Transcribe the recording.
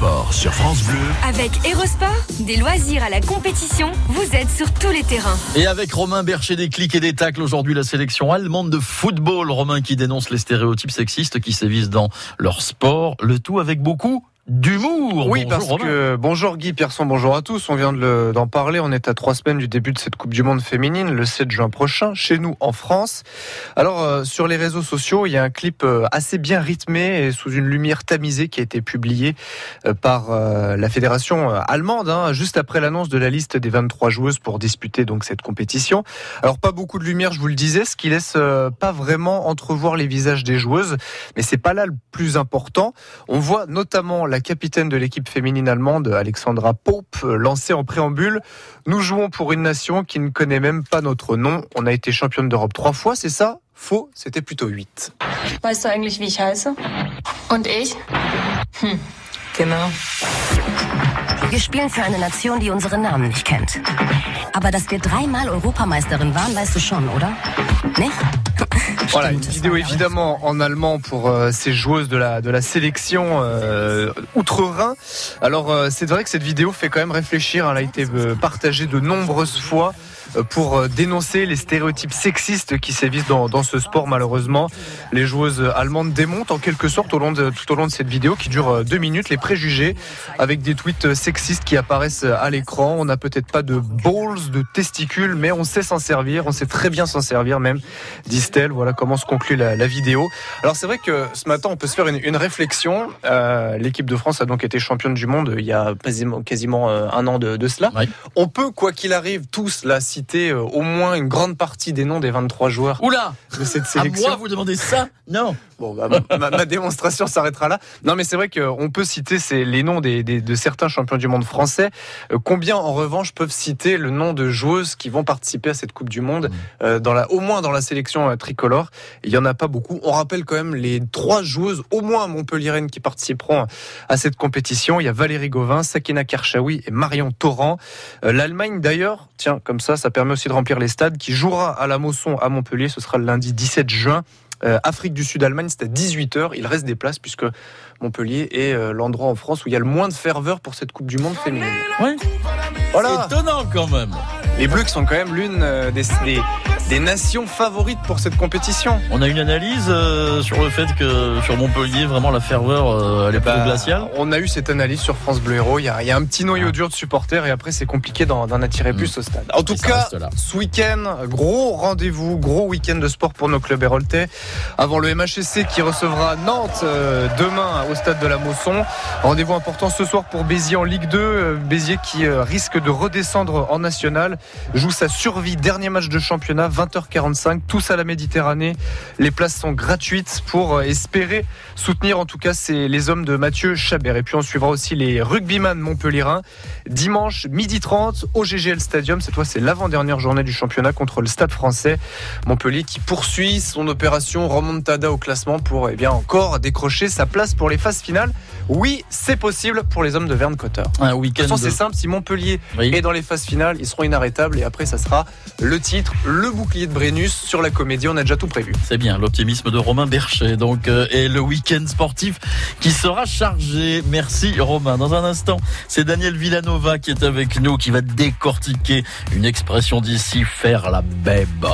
sport sur France Bleu. Avec Erosport, des loisirs à la compétition, vous êtes sur tous les terrains. Et avec Romain Bercher des clics et des tacles, aujourd'hui la sélection allemande de football. Romain qui dénonce les stéréotypes sexistes qui sévissent dans leur sport. Le tout avec beaucoup d'humour. Oui, Bonjour, parce Romain. que bonjour Guy Pierson, bonjour à tous. On vient de le- d'en parler. On est à trois semaines du début de cette Coupe du Monde féminine, le 7 juin prochain, chez nous en France. Alors, euh, sur les réseaux sociaux, il y a un clip euh, assez bien rythmé et sous une lumière tamisée qui a été publié euh, par euh, la fédération allemande, hein, juste après l'annonce de la liste des 23 joueuses pour disputer donc cette compétition. Alors, pas beaucoup de lumière, je vous le disais, ce qui laisse euh, pas vraiment entrevoir les visages des joueuses, mais c'est pas là le plus important. On voit notamment la capitaine de l'équipe féminine allemande, Alexandra Pope, euh, lancée en préambule. Nous jouons pour une nation qui ne connaît même pas notre nom. On a été championne d'Europe trois fois, c'est ça? Faux, c'était plutôt huit. Weißt du eigentlich, wie ich heiße? Und ich? Hm, genau. Wir spielen für eine Nation, die unseren Namen nicht kennt. Aber dass wir dreimal Europameisterin waren, weißt du schon, oder? Nicht? Voilà, une vidéo évidemment en allemand pour euh, ces joueuses de la, de la sélection euh, outre-Rhin. Alors euh, c'est vrai que cette vidéo fait quand même réfléchir, elle a été euh, partagée de nombreuses fois pour euh, dénoncer les stéréotypes sexistes qui sévissent dans, dans ce sport malheureusement. Les joueuses allemandes démontent en quelque sorte au long de, tout au long de cette vidéo qui dure euh, deux minutes les préjugés avec des tweets euh, sexistes qui apparaissent à l'écran. On n'a peut-être pas de balls, de testicules, mais on sait s'en servir, on sait très bien s'en servir même, disent-elles. Voilà comment se conclut la, la vidéo. Alors c'est vrai que ce matin on peut se faire une, une réflexion. Euh, L'équipe de France a donc été championne du monde il y a quasiment, quasiment euh, un an de, de cela. Oui. On peut quoi qu'il arrive tous la citer euh, au moins une grande partie des noms des 23 joueurs Oula de cette À sélection. moi, vous demandez ça Non. Bon, bah, ma, ma démonstration s'arrêtera là. Non, mais c'est vrai qu'on peut citer ces- les noms des, des- de certains champions du monde français. Euh, combien, en revanche, peuvent citer le nom de joueuses qui vont participer à cette Coupe du Monde, euh, dans la, au moins dans la sélection euh, tricolore? Il y en a pas beaucoup. On rappelle quand même les trois joueuses, au moins montpelliéraines, qui participeront à cette compétition. Il y a Valérie Gauvin, Sakina Karchaoui et Marion Torrent. Euh, L'Allemagne, d'ailleurs, tiens, comme ça, ça permet aussi de remplir les stades, qui jouera à la Mosson à Montpellier. Ce sera le lundi 17 juin. Euh, Afrique du Sud-Allemagne, c'est à 18h. Il reste des places puisque Montpellier est euh, l'endroit en France où il y a le moins de ferveur pour cette Coupe du Monde féminine. Ouais. Voilà. Étonnant quand même. Les Bleus qui sont quand même l'une euh, des, des- des nations favorites pour cette compétition. On a une analyse euh, sur le fait que sur Montpellier, vraiment la ferveur, euh, elle est Bah, glaciale. on a eu cette analyse sur France Bleu Héros. Il y a, il y a un petit noyau dur de supporters et après c'est compliqué d'en attirer plus au stade. En tout cas, ce week-end, gros rendez-vous, gros week-end de sport pour nos clubs héroltais. Avant le MHSC qui recevra Nantes euh, demain au stade de la Mosson. Rendez-vous important ce soir pour Béziers en Ligue 2. Euh, Béziers qui risque de redescendre en national. Joue sa survie. Dernier match de championnat, 20h45. Tous à la Méditerranée. Les places sont gratuites pour euh, espérer soutenir en tout cas c'est les hommes de Mathieu Chabert. Et puis on suivra aussi les rugbyman montpelliérains dimanche midi 30 au GGL Stadium. Cette fois c'est l'avant-dernière journée du championnat contre le Stade français. Montpellier qui poursuit son opération remontada au classement pour eh bien encore décrocher sa place pour les phases finales. Oui, c'est possible pour les hommes de Verne Cotter. Un De week-end. toute façon, c'est de- simple, si Montpellier Oui. est dans les phases finales, ils seront inarrêtables et après ça sera le titre, le de sur la comédie, on a déjà tout prévu. C'est bien, l'optimisme de Romain Bercher. Donc, euh, et le week-end sportif qui sera chargé. Merci Romain. Dans un instant, c'est Daniel Villanova qui est avec nous, qui va décortiquer une expression d'ici, faire la bèbe.